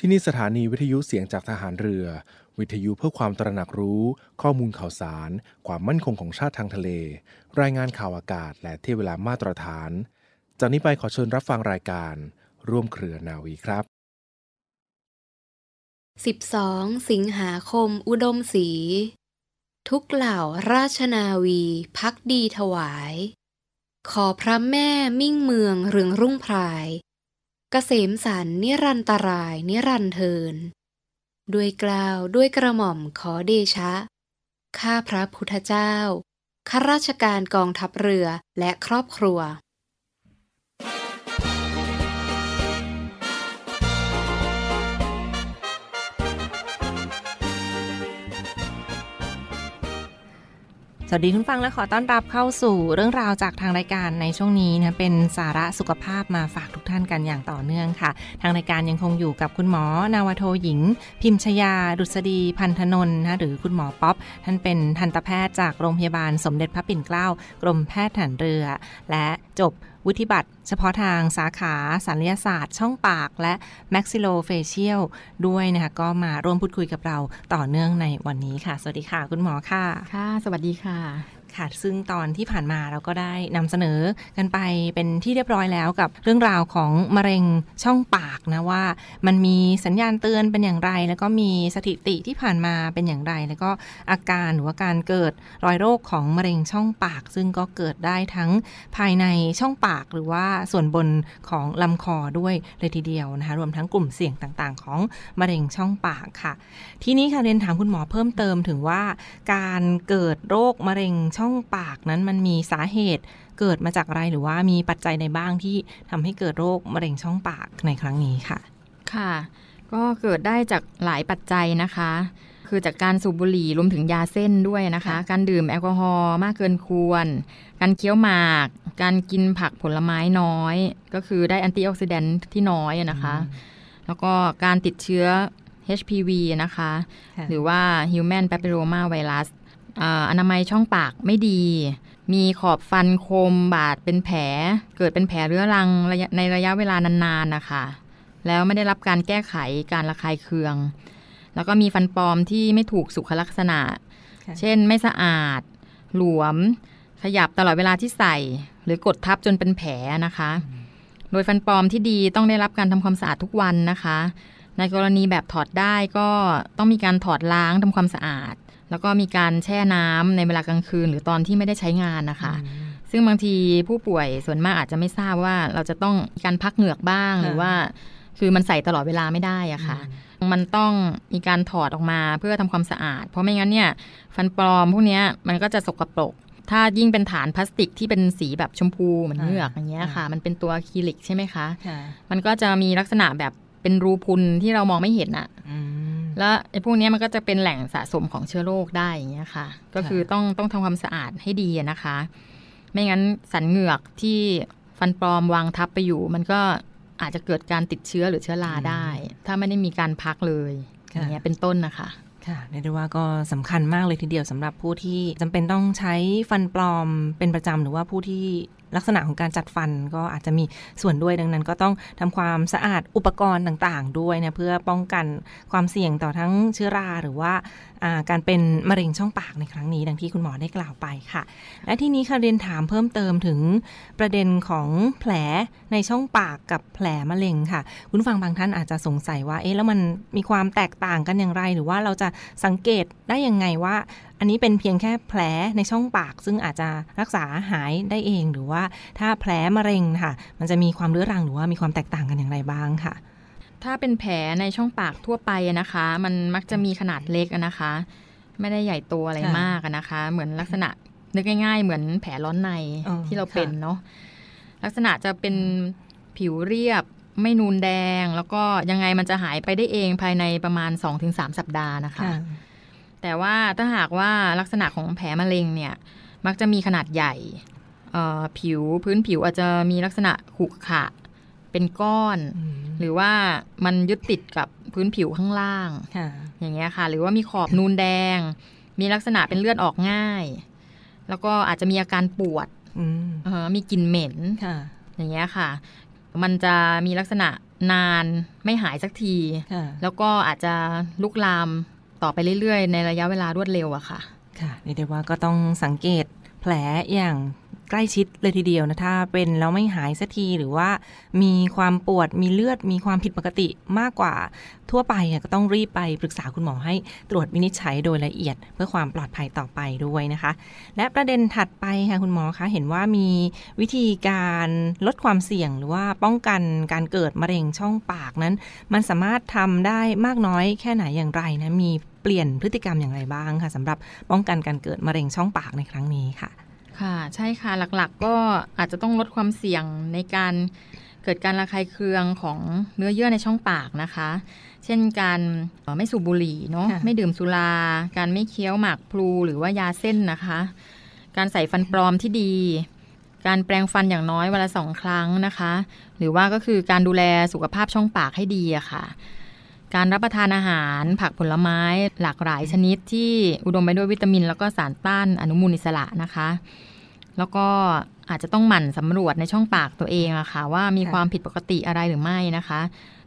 ที่นี่สถานีวิทยุเสียงจากทหารเรือ วิทยุเพื่อความตระหนักรู้ ข้อมูลข่าวสาร ความมั่นคงของชาติทางทะเล รายงานข่าวอากาศ และเที่เวลามาตรฐาน จากนี้ไปขอเชิญรับฟังรายการ ร่วมเครือนาวีครับ 12 สิงหาคม อุดมศรีทุกเหล่าราชนาวีพักดีถวาย ขอพระแม่มิ่งเมืองเรืองรุ่งพราย เกษมสันนิรันตราย นิรันเทิน ด้วยกล่าวด้วยกระหม่อมขอเดชะ ข้าพระพุทธเจ้าข้าราชการกองทัพเรือและครอบครัว สวัสดีคุณฟังและขอต้อนรับเข้าสู่เรื่องราวจากทางรายการในช่วงนี้นะเป็นสาระสุขภาพมาฝากทุกท่านกันอย่างต่อเนื่องค่ะ ทางรายการยังคงอยู่กับคุณหมอนาวโทหญิง พิมชยา ดุษฎีพันธนนท์นะหรือคุณหมอป๊อปท่านเป็นทันตแพทย์จากโรงพยาบาลสมเด็จพระปิ่นเกล้ากรมแพทย์ฐานเรือ และจบ วุฒิบัตร เฉพาะทางสาขาศัลยศาสตร์ ช่องปากและ maxillofacial ด้วยนะคะก็มาร่วมพูดคุยกับเราต่อเนื่องในวันนี้ค่ะ สวัสดีค่ะ คุณหมอค่ะ ค่ะ สวัสดีค่ะ ค่ะ ซึ่งตอนที่ผ่านมาเราก็ได้นำเสนอกันไปเป็นที่เรียบร้อยแล้วกับเรื่องราวของมะเร็งช่องปากนะว่า มันมีสัญญาณเตือนเป็นอย่างไร แล้วก็มีสถิติที่ผ่านมาเป็นอย่างไร แล้วก็อาการหรือว่าการเกิดรอยโรคของมะเร็งช่องปาก ซึ่งก็เกิดได้ทั้งภายในช่องปากหรือว่าส่วนบนของลำคอด้วยเลยทีเดียวนะคะรวมทั้งกลุ่มเสี่ยงต่างๆ ของมะเร็งช่องปากค่ะ ทีนี้ค่ะเรียนถามคุณหมอเพิ่มเติมถึงว่า การเกิดโรคมะเร็งช่องปากนั้นมันมีสาเหตุเกิดมาจากอะไรหรือว่ามีปัจจัยในบ้างที่ทำให้เกิดโรคมะเร็งช่องปากในครั้งนี้ค่ะ ค่ะ ก็เกิดได้จากหลายปัจจัยนะคะ คือจากการสูบบุหรี่รวมถึงยาเส้นด้วยนะคะ การดื่มแอลกอฮอล์มากเกินควร การเคี้ยวหมาก การกินผักผลไม้น้อย ก็คือได้แอนตี้ออกซิแดนท์ที่น้อยนะคะ แล้วก็การติดเชื้อ HPV นะคะ หรือว่า Human Papilloma Virus อนามัยช่องปากไม่ดี มีขอบฟันคมบาดเป็นแผล เกิดเป็นแผลเรื้อรังในระยะเวลานานๆนะคะ แล้วไม่ได้รับการแก้ไขการระคายเคือง แล้วก็มีฟันปลอมที่ไม่ถูกสุขลักษณะ เช่นไม่สะอาด หลวม ขยับตลอดเวลาที่ใส่ หรือกดทับจนเป็นแผลนะคะ โดยฟันปลอมที่ดีต้องได้รับการทำความสะอาดทุกวันนะคะ ในกรณีแบบถอดได้ก็ต้องมีการถอดล้างทำความสะอาด แล้วก็มีการแช่น้ำในเวลากลางคืน หรือตอนที่ไม่ได้ใช้งานนะคะ ซึ่งบางทีผู้ป่วยส่วนมากอาจจะไม่ทราบว่าเราจะต้องการพักเหงือกบ้างหรือว่า คือมันใส่ตลอดเวลาไม่ได้อะค่ะ มันต้องมีการถอดออกมาเพื่อทำความสะอาด เพราะไม่งั้นเนี่ยฟันปลอมพวกนี้มันก็จะสกปรกถ้ายิ่งเป็นฐานพลาสติกที่เป็นสีแบบชมพูเหมือนเหงือกอย่างเงี้ยค่ะ มันเป็นตัวคีลิกใช่ไหมคะ มันก็จะมีลักษณะแบบเป็นรูพุนที่เรามองไม่เห็นอะ แล้วไอ้พวกนี้มันก็จะเป็นแหล่งสะสมของเชื้อโรคได้อย่างเงี้ยค่ะ ก็คือต้องต้องทำความสะอาดให้ดีนะคะ ไม่งั้นสันเหงือกที่ฟันปลอมวางทับไปอยู่ มันก็อาจจะเกิดการติดเชื้อหรือเชื้อราได้ ถ้าไม่ได้มีการพักเลยอย่างเงี้ยเป็นต้นนะคะค่ะเรียกได้ว่าก็สำคัญมากเลยทีเดียวสำหรับผู้ที่จำเป็นต้องใช้ฟันปลอมเป็นประจำหรือว่าผู้ที่ ลักษณะของการจัดฟันก็อาจจะมีส่วนด้วยดังนั้น ก็ต้องทำความสะอาดอุปกรณ์ต่าง ๆ ด้วยนะเพื่อป้องกันความเสี่ยงต่อทั้งเชื้อราหรือว่า การเป็นมะเร็งช่องปากในครั้งนี้ดังที่คุณหมอได้กล่าวไปค่ะ และที่นี้ค่ะเรียนถามเพิ่มเติมถึงประเด็นของแผลในช่องปากกับแผลมะเร็งค่ะ คุณฟังบางท่านอาจจะสงสัยว่าเอ๊ะแล้วมันมีความแตกต่างกันอย่างไร หรือว่าเราจะสังเกตได้ยังไงว่า อันนี้เป็นเพียงแค่แผลในช่องปาก ซึ่งอาจจะรักษาหายได้เอง หรือว่าถ้าแผลมะเร็งค่ะ มันจะมีความเรื้อรังหรือว่ามีความแตกต่างกันอย่างไรบ้างค่ะ ถ้าเป็นแผลในช่องปากทั่วไปนะคะ มันมักจะมีขนาดเล็กนะคะ ไม่ได้ใหญ่โตอะไรมากนะคะ เหมือนลักษณะนึกง่ายๆ เหมือนแผลร้อนในที่เราเป็นเนาะลักษณะจะเป็นผิวเรียบไม่นูนแดง แล้วก็ยังไงมันจะหายไปได้เองภายในประมาณ 2-3 สัปดาห์นะคะ แต่ว่าถ้าหากว่าลักษณะของแผลมะเร็งเนี่ย มักจะมีขนาดใหญ่ผิวพื้นผิวอาจจะมีลักษณะขุขะ เป็นก้อน หรือว่ามันยึดติดกับพื้นผิวข้างล่าง อย่างเงี้ยค่ะ หรือว่ามีขอบนูนแดง มีลักษณะเป็นเลือดออกง่าย แล้วก็อาจจะมีอาการปวดมีกลิ่นเหม็นอย่างเงี้ยค่ะ มันจะมีลักษณะนานไม่หายสักทีค่ะแล้วก็อาจจะลุกลามต่อไปเรื่อยๆ ในระยะเวลารวดเร็วอะค่ะ ค่ะเรียกได้ว่าก็ต้องสังเกตแผลอย่าง ใกล้ชิดเลยทีเดียวนะถ้าเป็นแล้วไม่หายสักทีหรือว่ามีความปวดมีเลือดมีความผิดปกติมากกว่าทั่วไปอะก็ต้องรีบไปปรึกษาคุณหมอให้ตรวจวินิจฉัยโดยละเอียด เพื่อความปลอดภัยต่อไปด้วยนะคะ และประเด็นถัดไปค่ะคุณหมอคะเห็นว่ามีวิธีการลดความเสี่ยงหรือว่าป้องกันการเกิดมะเร็งช่องปากนั้น มันสามารถทำได้มากน้อยแค่ไหนอย่างไรนะมีเปลี่ยนพฤติกรรมอย่างไรบ้างคะสำหรับป้องกันการเกิดมะเร็งช่องปากในครั้งนี้ค่ะ ค่ะ ใช่ค่ะหลักๆ ก็อาจจะต้องลดความเสี่ยงในการเกิดการระคายเคืองของเนื้อเยื่อในช่องปากนะคะ เช่นการเอ่อไม่สูบบุหรี่เนาะค่ะไม่ดื่มสุรา การไม่เคี้ยวหมากพลูหรือว่ายาเส้นนะคะ การใส่ฟันปลอมที่ดี การแปรงฟันอย่างน้อยวันละสองครั้งนะคะ หรือว่าก็คือการดูแลสุขภาพช่องปากให้ดีอะค่ะการรับประทานอาหารผักผลไม้หลากหลายชนิดที่อุดมไปด้วยวิตามิน แล้วก็สารต้านอนุมูลอิสระนะคะ แล้วก็อาจจะต้องหมั่นสำรวจในช่องปากตัวเองอะค่ะ ว่ามีค่ะความผิดปกติอะไรหรือไม่นะคะ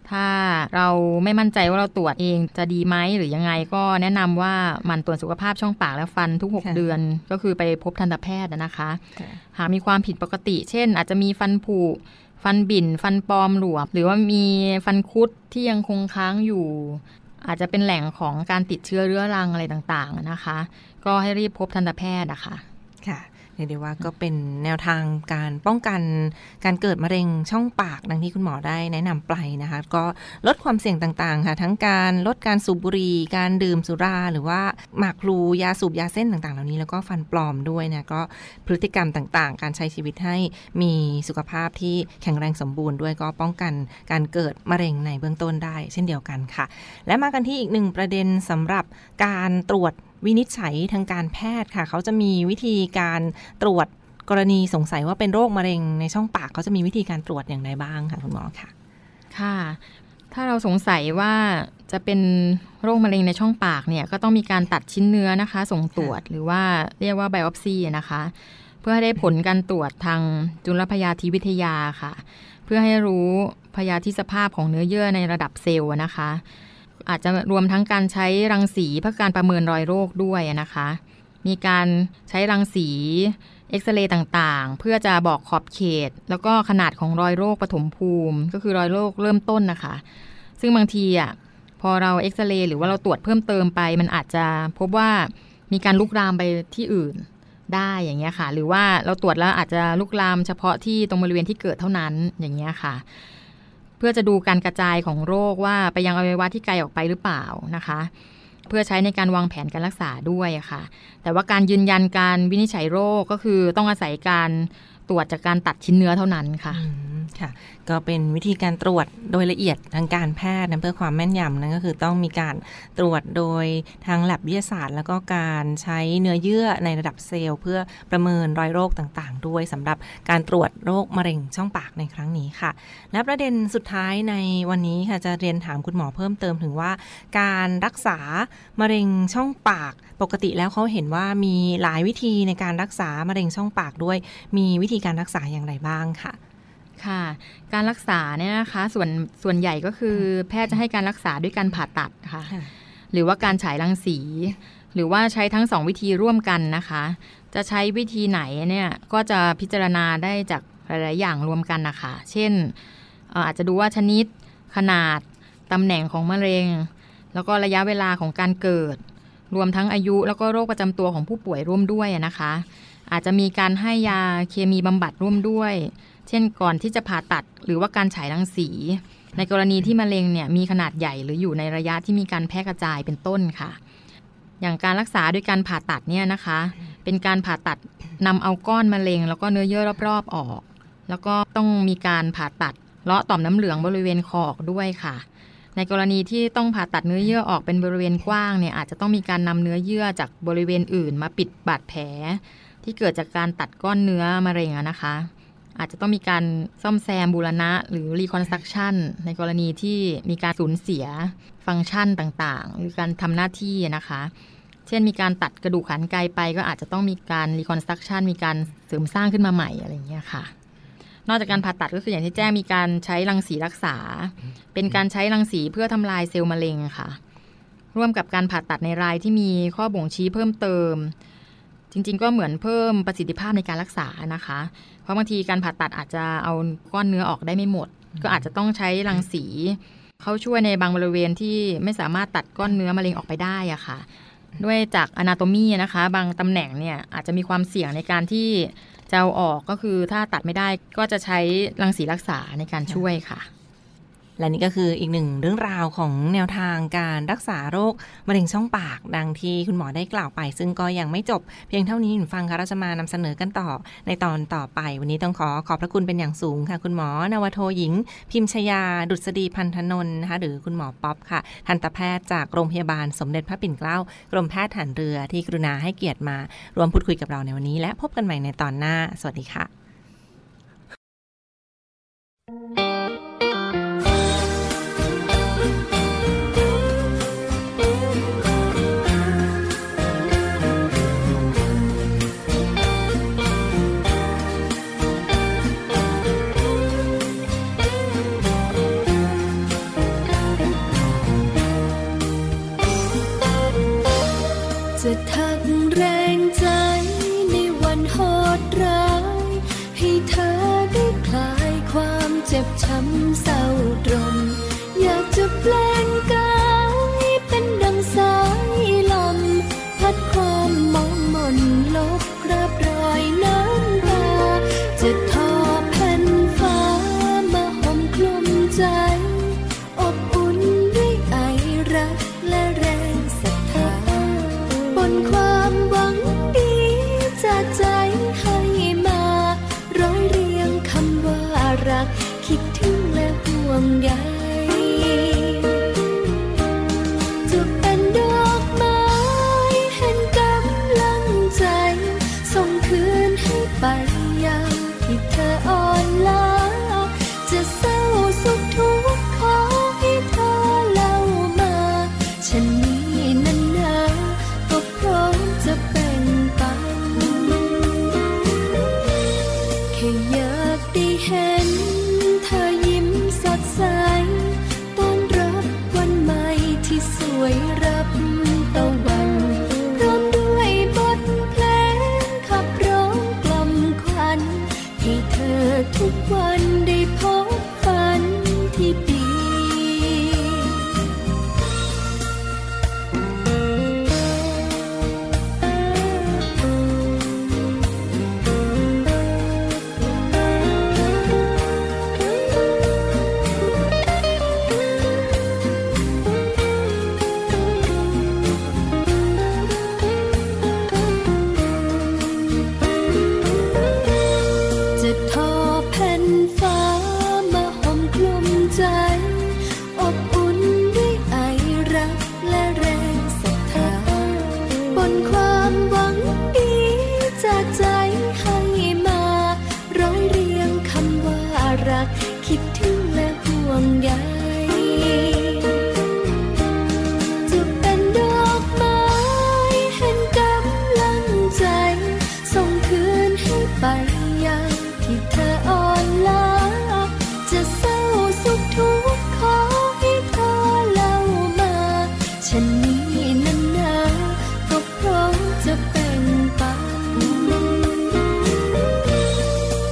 ถ้าเราไม่มั่นใจว่าเราตรวจเองจะดีไหมหรือยังไงก็แนะนำว่าหมันตรวจสุขภาพช่องปากและฟันทุก 6 เดือนก็คือไปพบทันตแพทย์นะคะ หากมีความผิดปกติ เช่น อาจจะมีฟันผุฟันบิ่น ฟันปลอมหลวม หรือว่ามีฟันคุดที่ยังคงค้างอยู่ อาจจะเป็นแหล่งของการติดเชื้อเรื้อรังอะไรต่างๆนะคะ ก็ให้รีบพบทันตแพทย์อะค่ะค่ะเรียกได้ว่าก็เป็นแนวทางการป้องกันการเกิดมะเร็งช่องปากดังที่คุณหมอได้แนะนำไปนะคะ ก็ลดความเสี่ยงต่างๆ ค่ะ ทั้งการลดการสูบบุหรี่การดื่มสุรา หรือว่าหมากพลูยาสูบยาเส้นต่างๆ เหล่านี้แล้วก็ฟันปลอมด้วยนะก็พฤติกรรมต่างๆ การใช้ชีวิตให้มีสุขภาพที่แข็งแรงสมบูรณ์ด้วยก็ป้องกันการเกิดมะเร็งในเบื้องต้นได้ เช่นเดียวกันค่ะ และมากันที่อีกหนึ่งประเด็นสำหรับการตรวจ วินิจฉัยทางการแพทย์ค่ะ เขาจะมีวิธีการตรวจกรณีสงสัยว่าเป็นโรคมะเร็งในช่องปากเขาจะมีวิธีการตรวจอย่างไรบ้างค่ะคุณหมอค่ะ ค่ะ ถ้าเราสงสัยว่าจะเป็นโรคมะเร็งในช่องปากเนี่ยก็ต้องมีการตัดชิ้นเนื้อนะคะ ส่งตรวจหรือว่าเรียกว่าไบออปซีนะคะ เพื่อให้ได้ผลการตรวจทางจุลพยาธิวิทยาค่ะ เพื่อให้รู้พยาธิสภาพของเนื้อเยื่อในระดับเซลล์นะคะ อาจจะรวมทั้งการใช้รังสีเพื่อการประเมินรอยโรคด้วยนะคะ มีการใช้รังสีเอ็กซเรย์ต่างๆ เพื่อจะบอกขอบเขต แล้วก็ขนาดของรอยโรคปฐมภูมิ ก็คือรอยโรคเริ่มต้นนะคะ ซึ่งบางทีอะพอเราเอ็กซเรย์หรือว่าเราตรวจเพิ่มเติมไป มันอาจจะพบว่ามีการลุกลามไปที่อื่นได้อย่างเงี้ยค่ะ หรือว่าเราตรวจแล้วอาจจะลุกลามเฉพาะที่ตรงบริเวณที่เกิดเท่านั้นอย่างเงี้ยค่ะ พื่อจะดูการกระจายของโรคว่าไปยังอวัยวะที่ไกลออกไปหรือเปล่านะคะ เพื่อใช้ในการวางแผนการรักษาด้วยะค่ะ แต่ว่าการยืนยันการวินิจฉัยโรคก็คือต้องอาศัยการตรวจจากการตัดชิ้นเนื้อเท่านั้นค่ะค่ะก็เป็นวิธีการตรวจโดยละเอียดทางการแพทย์นะเพื่อความแม่นยำนั่นก็คือต้องมีการตรวจโดยทางแลบวิทยาศาสตร์ แล้วก็การใช้เนื้อเยื่อในระดับเซลล์ เพื่อประเมินรอยโรคต่างๆ ด้วยสำหรับการตรวจโรคมะเร็งช่องปากในครั้งนี้ค่ะ และประเด็นสุดท้ายในวันนี้ค่ะจะเรียนถามคุณหมอเพิ่มเติมถึงว่า การรักษามะเร็งช่องปากปกติแล้วเขาเห็นว่ามีหลายวิธีในการรักษามะเร็งช่องปากด้วย มีวิธีการรักษาอย่างไรบ้างค่ะ ค่ะ การรักษาเนี่ยนะคะส่วนส่วนใหญ่ก็คือแพทย์จะให้การรักษาด้วยการผ่าตัดค่ะ หรือว่าการฉายรังสี หรือว่าใช้ทั้งสองวิธีร่วมกันนะคะ จะใช้วิธีไหนเนี่ยก็จะพิจารณาได้จากหลาย ๆ อย่างรวมกันนะคะ เช่นเอ่ออาจจะดูว่าชนิดขนาดตำแหน่งของมะเร็ง แล้วก็ระยะเวลาของการเกิด รวมทั้งอายุแล้วก็โรคประจำตัวของผู้ป่วยร่วมด้วยนะคะ อาจจะมีการให้ยาเคมีบำบัดร่วมด้วย เช่นก่อนที่จะผ่าตัดหรือว่าการฉายรังสี ในกรณีที่มะเร็งเนี่ยมีขนาดใหญ่หรืออยู่ในระยะที่มีการแพร่กระจายเป็นต้นค่ะ อย่างการรักษาด้วยการผ่าตัดเนี่ยนะคะ เป็นการผ่าตัดนำเอาก้อนมะเร็ง แล้วก็เนื้อเยื่อรอบๆออก แล้วก็ต้องมีการผ่าตัดเลาะต่อมน้ำเหลืองบริเวณคอออกด้วยค่ะ ในกรณีที่ต้องผ่าตัดเนื้อเยื่อออกเป็นบริเวณกว้างเนี่ยอาจจะต้องมีการนำเนื้อเยื่อจากบริเวณอื่น มาปิดบาดแผลที่เกิดจากการตัดก้อนเนื้อมะเร็งนะคะ อาจจะต้องมีการซ่อมแซมบูรณะ หรือ reconstruction ในกรณีที่มีการสูญเสียฟังก์ชันต่างๆ หรือการทำหน้าที่นะคะ เช่นมีการตัดกระดูกขันไกลไป ก็อาจจะต้องมีการ reconstruction มีการเสริมสร้างขึ้นมาใหม่อะไรอย่างเงี้ยค่ะ นอกจากการผ่าตัดก็คืออย่างที่แจ้งมีการใช้รังสีรักษา เป็นการใช้รังสีเพื่อทำลายเซลล์มะเร็งค่ะ ร่วมกับการผ่าตัดในรายที่มีข้อบ่งชี้เพิ่มเติม จริงๆ ก็เหมือนเพิ่มประสิทธิภาพในการรักษานะคะ เพราะบางทีการผ่าตัดอาจจะเอาก้อนเนื้อออกได้ไม่หมด ก็อาจจะต้องใช้รังสีเขาช่วยในบางบริเวณที่ไม่สามารถตัดก้อนเนื้อมะเร็งออกไปได้อะค่ะ ด้วยจากอนาโตมีนะคะ บางตำแหน่งเนี่ยอาจจะมีความเสี่ยงในการที่จะเอาออกก็คือถ้าตัดไม่ได้ก็จะใช้รังสีรักษาในการช่วยค่ะ และนี่ก็คืออีกหนึ่งเรื่องราวของแนวทางการรักษาโรคมะเร็งช่องปากดังที่คุณหมอได้กล่าวไป ซึ่งก็ยังไม่จบเพียงเท่านี้ฟังค่ะเราจะมานำเสนอกันต่อในตอนต่อไป วันนี้ต้องขอขอบพระคุณเป็นอย่างสูงค่ะ คุณหมอนวโทหญิง พิมชยา ดุษฎีพันธนนท์นะคะหรือคุณหมอป๊อปค่ะทันตแพทย์จากโรงพยาบาลสมเด็จพระปิ่นเกล้ากรมแพทย์ฐานเรือที่กรุณาให้เกียรติมารวมพูดคุยกับเราในวันนี้ และพบกันใหม่ในตอนหน้า สวัสดีค่ะจะ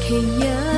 แค่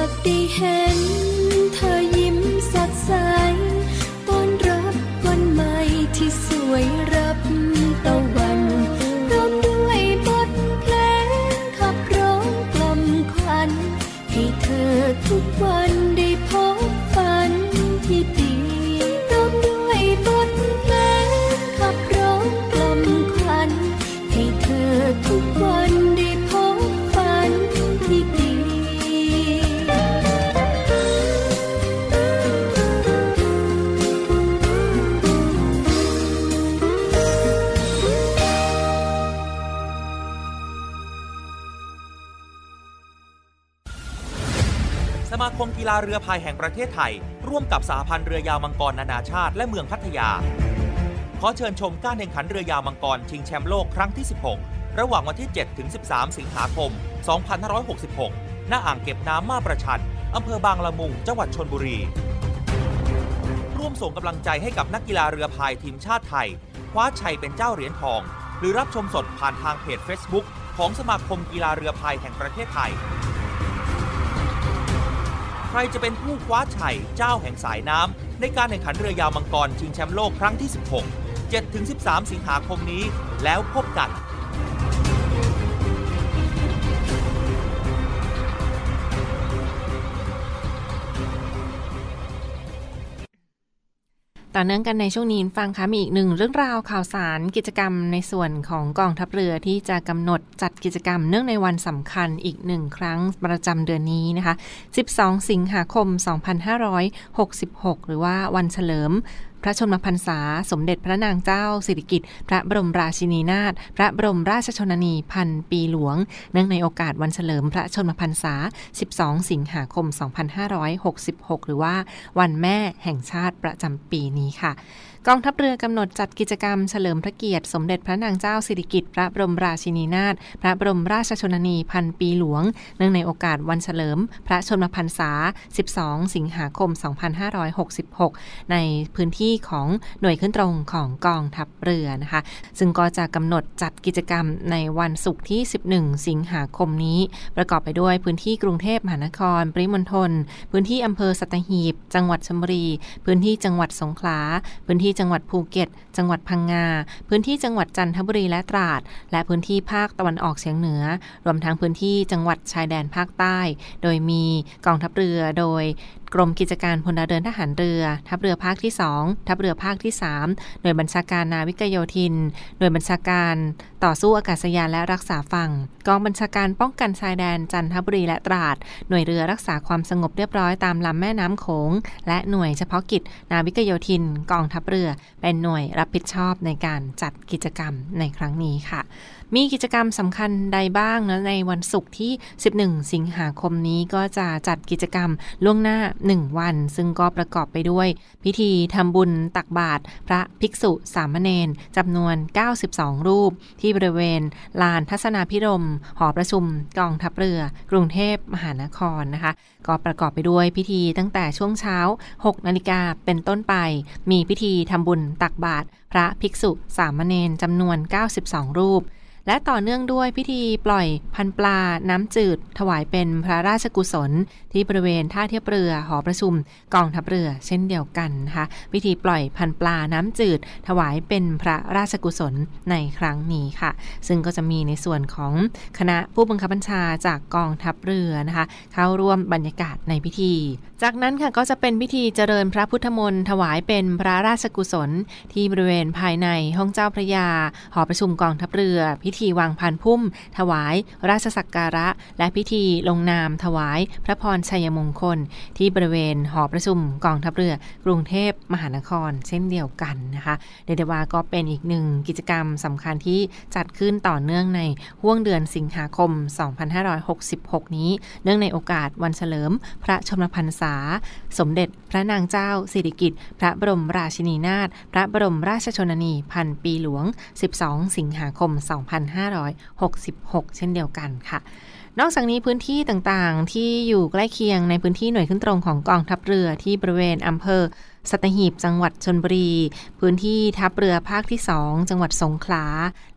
สมาคมกีฬาเรือพายแห่งประเทศไทย ร่วมกับสหพันธ์เรือยาวมังกรนานาชาติ และเมืองพัทยา ขอเชิญชมการแข่งขันเรือยาวมังกรชิงแชมป์โลกครั้งที่ 16 ระหว่างวันที่ 7 ถึง 13 สิงหาคม 2566 ณ อ่างเก็บน้ำมาประชัน อำเภอบางละมุง จังหวัดชนบุรี ร่วมส่งกำลังใจให้กับนักกีฬาเรือพายทีมชาติไทย คว้าชัยเป็นเจ้าเหรียญทอง หรือรับชมสดผ่านทางเพจ Facebook ของสมาคมกีฬาเรือพายแห่งประเทศไทย ใครจะเป็นผู้คว้าชัยเจ้าแห่งสายน้ำในการแข่งขันเรือยาวมังกรชิงแชมป์โลกครั้งที่ 16 7-13 สิงหาคมนี้ แล้วพบกัน ต่อเนื่องกันในช่วงนี้ฟังคะมีอีกหนึ่งเรื่องราวข่าวสารกิจกรรมในส่วนของกองทัพเรือที่จะกำหนดจัดกิจกรรมเนื่องในวันสำคัญอีกหนึ่งครั้งประจำเดือนนี้นะคะ 12 สิงหาคม 2566 หรือว่าวันเฉลิม พระชนมพรรษา สมเด็จพระนางเจ้า สิริกิติ์พระบรมราชินีนาถพระบรมราชชนนีพันปีหลวง เนื่องในโอกาสวันเฉลิมพระชนมพรรษา 12 สิงหาคม 2566 หรือว่าวันแม่แห่งชาติประจำปีนี้ค่ะ กองทัพเรือกำหนดจัดกิจกรรมเฉลิมพระเกียรติสมเด็จพระนางเจ้าสิริกิติ์พระบรมราชินีนาถพระบรมราชชนนีพันปีหลวง เนื่องในโอกาสวันเฉลิม พระชนมพรรษา 12 สิงหาคม 2566 ในพื้นที่ของหน่วยขึ้นตรงของกองทัพเรือนะคะ ซึ่งก็จะกำหนดจัดกิจกรรมในวันศุกร์ที่ 11 สิงหาคมนี้ ประกอบไปด้วยพื้นที่กรุงเทพมหานคร ปริมณฑลพื้นที่อำเภอสัตหีบ จังหวัดชลบุรี พื้นที่จังหวัดสงขลาพื้นที่จังหวัดภูเก็ต จังหวัดพังงา พื้นที่จังหวัดจันทบุรีและตราด และพื้นที่ภาคตะวันออกเฉียงเหนือ รวมทั้งพื้นที่จังหวัดชายแดนภาคใต้ โดยมีกองทัพเรือโดย กรมกิจการพลเรือนทหารเรือ ทัพเรือภาคที่ 2 ทัพเรือภาคที่ 3 หน่วยบัญชาการนาวิกโยธิน หน่วยบัญชาการต่อสู้อากาศยานและรักษาฝั่ง กองบัญชาการป้องกันชายแดนจันทบุรีและตราด หน่วยเรือรักษาความสงบเรียบร้อยตามลำแม่น้ำโขง และหน่วยเฉพาะกิจนาวิกโยธิน กองทัพเรือ เป็นหน่วยรับผิดชอบในการจัดกิจกรรมในครั้งนี้ค่ะ มีกิจกรรมสำคัญใดบ้างนะในวันศุกร์ที่ 11 สิงหาคมนี้ก็จะจัดกิจกรรมล่วงหน้า1 วัน ซึ่งก็ประกอบไปด้วย พิธีทำบุญตักบาตรพระภิกษุสามเณรจำนวน 92 รูป ที่บริเวณ ลานทัศนาพิรมหอประชุมกองทัพเรือ กรุงเทพมหานครนะคะ ก็ประกอบไปด้วยพิธีตั้งแต่ช่วงเช้า 6 นาฬิกาเป็นต้นไป มีพิธีทำบุญตักบาตรพระภิกษุสามเณรจำนวน 92 รูป และต่อเนื่องด้วยพิธีปล่อยพันปลาน้ำจืด ถวายเป็นพระราชกุศล ที่บริเวณท่าเทียบเรือหอประชุมกองทัพเรือเช่นเดียวกันนะคะพิธีปล่อยพันปลาน้ำจืด ถวายเป็นพระราชกุศลในครั้งนี้ค่ะ ซึ่งก็จะมีในส่วนของคณะผู้บังคับบัญชาจากกองทัพเรือนะคะเข้าร่วมบรรยากาศในพิธี จากนั้นค่ะก็จะเป็นพิธีเจริญพระพุทธมนต์ถวายเป็นพระราชกุศล ที่บริเวณภายในห้องเจ้าพระยา หอประชุมกองทัพเรือพิธีวางพานพุ่ม ถวาย ราชสักการะ และพิธีลงนาม ถวาย พระพรชัยมงคล ที่บริเวณหอประชุมกองทัพเรือ กรุงเทพมหานคร เช่นเดียวกันนะคะเดยวว่าก็เป็นอีกหนึ่งกิจกรรมสำคัญที่จัดขึ้นต่อเนื่องในห่วงเดือนสิงหาคม 2566 นี้ เนื่องในโอกาสวันเฉลิม พระชนมพรรษา สมเด็จพระนางเจ้าสิริกิติ์พระบรมราชินีนาถพระบรมราชชนนีพันปีหลวง 12 สิงหาคม 2 5 2566 เช่นเดียวกันค่ะ นอกจากนี้พื้นที่ต่างๆ ที่อยู่ใกล้เคียงในพื้นที่หน่วยขึ้นตรงของกองทัพเรือที่บริเวณอำเภอสัตหีบจังหวัดชนบุรี พื้นที่ทัพเรือภาคที่ 2 จังหวัดสงขลา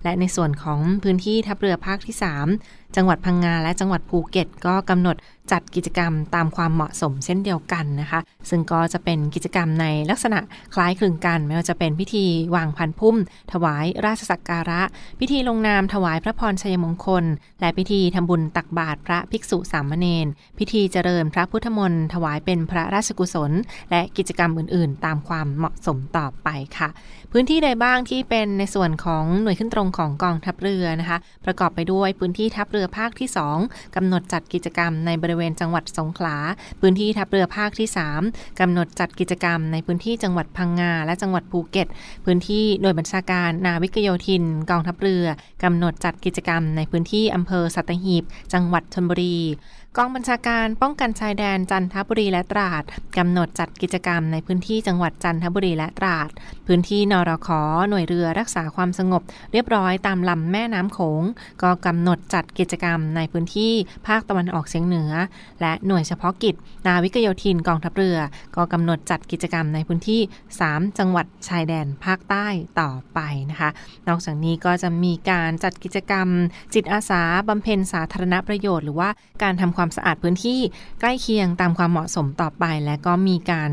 และในส่วนของพื้นที่ทัพเรือภาคที่ 3 จังหวัดพังงาและจังหวัดภูเก็ต ก็กำหนด จัดกิจกรรมตามความเหมาะสมเช่นเดียวกันนะคะ ซึ่งก็จะเป็นกิจกรรมในลักษณะคล้ายคลึงกัน ไม่ว่าจะเป็นพิธีวางพันพุ่ม ถวายราชสักการะ พิธีลงนามถวายพระพรชัยมงคล และพิธีทำบุญตักบาตรพระภิกษุสามเณรพิธีเจริญพระพุทธมนต์ถวายเป็นพระราชกุศล และกิจกรรมอื่น ๆ ตามความเหมาะสมต่อไปค่ะ พื้นที่ใดบ้างที่เป็นในส่วนของหน่วยขึ้นตรงของกองทัพเรือนะคะ ประกอบไปด้วยพื้นที่ทัพเรือภาคที่ 2กำหนดจัดกิจกรรมในบริเวณจังหวัดสงขลา พื้นที่ทัพเรือภาคที่ 3กำหนดจัดกิจกรรมในพื้นที่จังหวัดพังงาและจังหวัดภูเก็ต พื้นที่หน่วยบัญชาการนาวิกโยธิน กองทัพเรือกำหนดจัดกิจกรรมในพื้นที่อำเภอสัตหีบ จังหวัดชลบุรี กองบัญชาการป้องกันชายแดนจันทบุรีและตราดกำหนดจัดกิจกรรมในพื้นที่จังหวัดจันทบุรีและตราด พื้นที่นรขหน่วยเรือรักษาความสงบ เรียบร้อยตามลำแม่น้ำโขงก็กำหนดจัดกิจกรรมในพื้นที่ภาคตะวันออกเฉียงเหนือ และหน่วยเฉพาะกิจ นาวิกโยธินกองทัพเรือ ก็กำหนดจัดกิจกรรมในพื้นที่ 3 จังหวัดชายแดนภาคใต้ต่อไปนะคะ นอกจากนี้ก็จะมีการจัดกิจกรรม จิตอาสาบำเพ็ญสาธารณประโยชน์ หรือว่าการทำความความสะอาดพื้นที่ใกล้เคียงตามความเหมาะสมต่อไป และก็มีการ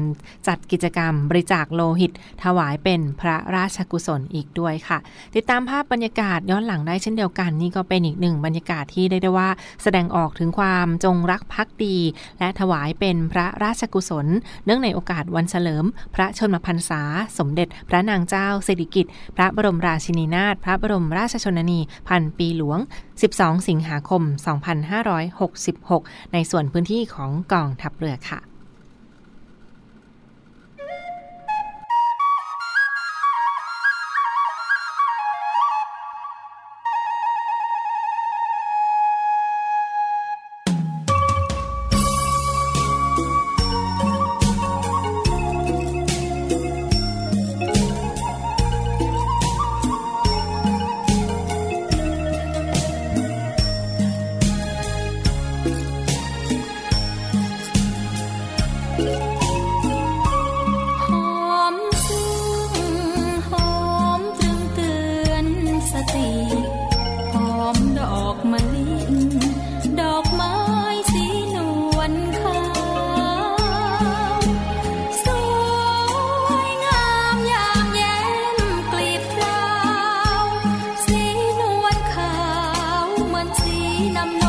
จัดกิจกรรมบริจาคโลหิต ถวายเป็นพระราชกุศลอีกด้วยค่ะ ติดตามภาพบรรยากาศย้อนหลังได้เช่นเดียวกันนี่ก็เป็นอีกหนึ่งบรรยากาศที่ได้ได้ว่า แสดงออกถึงความจงรักภักดี และถวายเป็นพระราชกุศล เนื่องในโอกาสวันเฉลิม พระชนมพรรษา สมเด็จ พระนางเจ้าสิริกิติ์พระบรมราชินีนาถพระบรมราชชนนีพันปีหลวง 12 สิงหาคม 2566ในส่วนพื้นที่ของกองทัพเรือค่ะ อ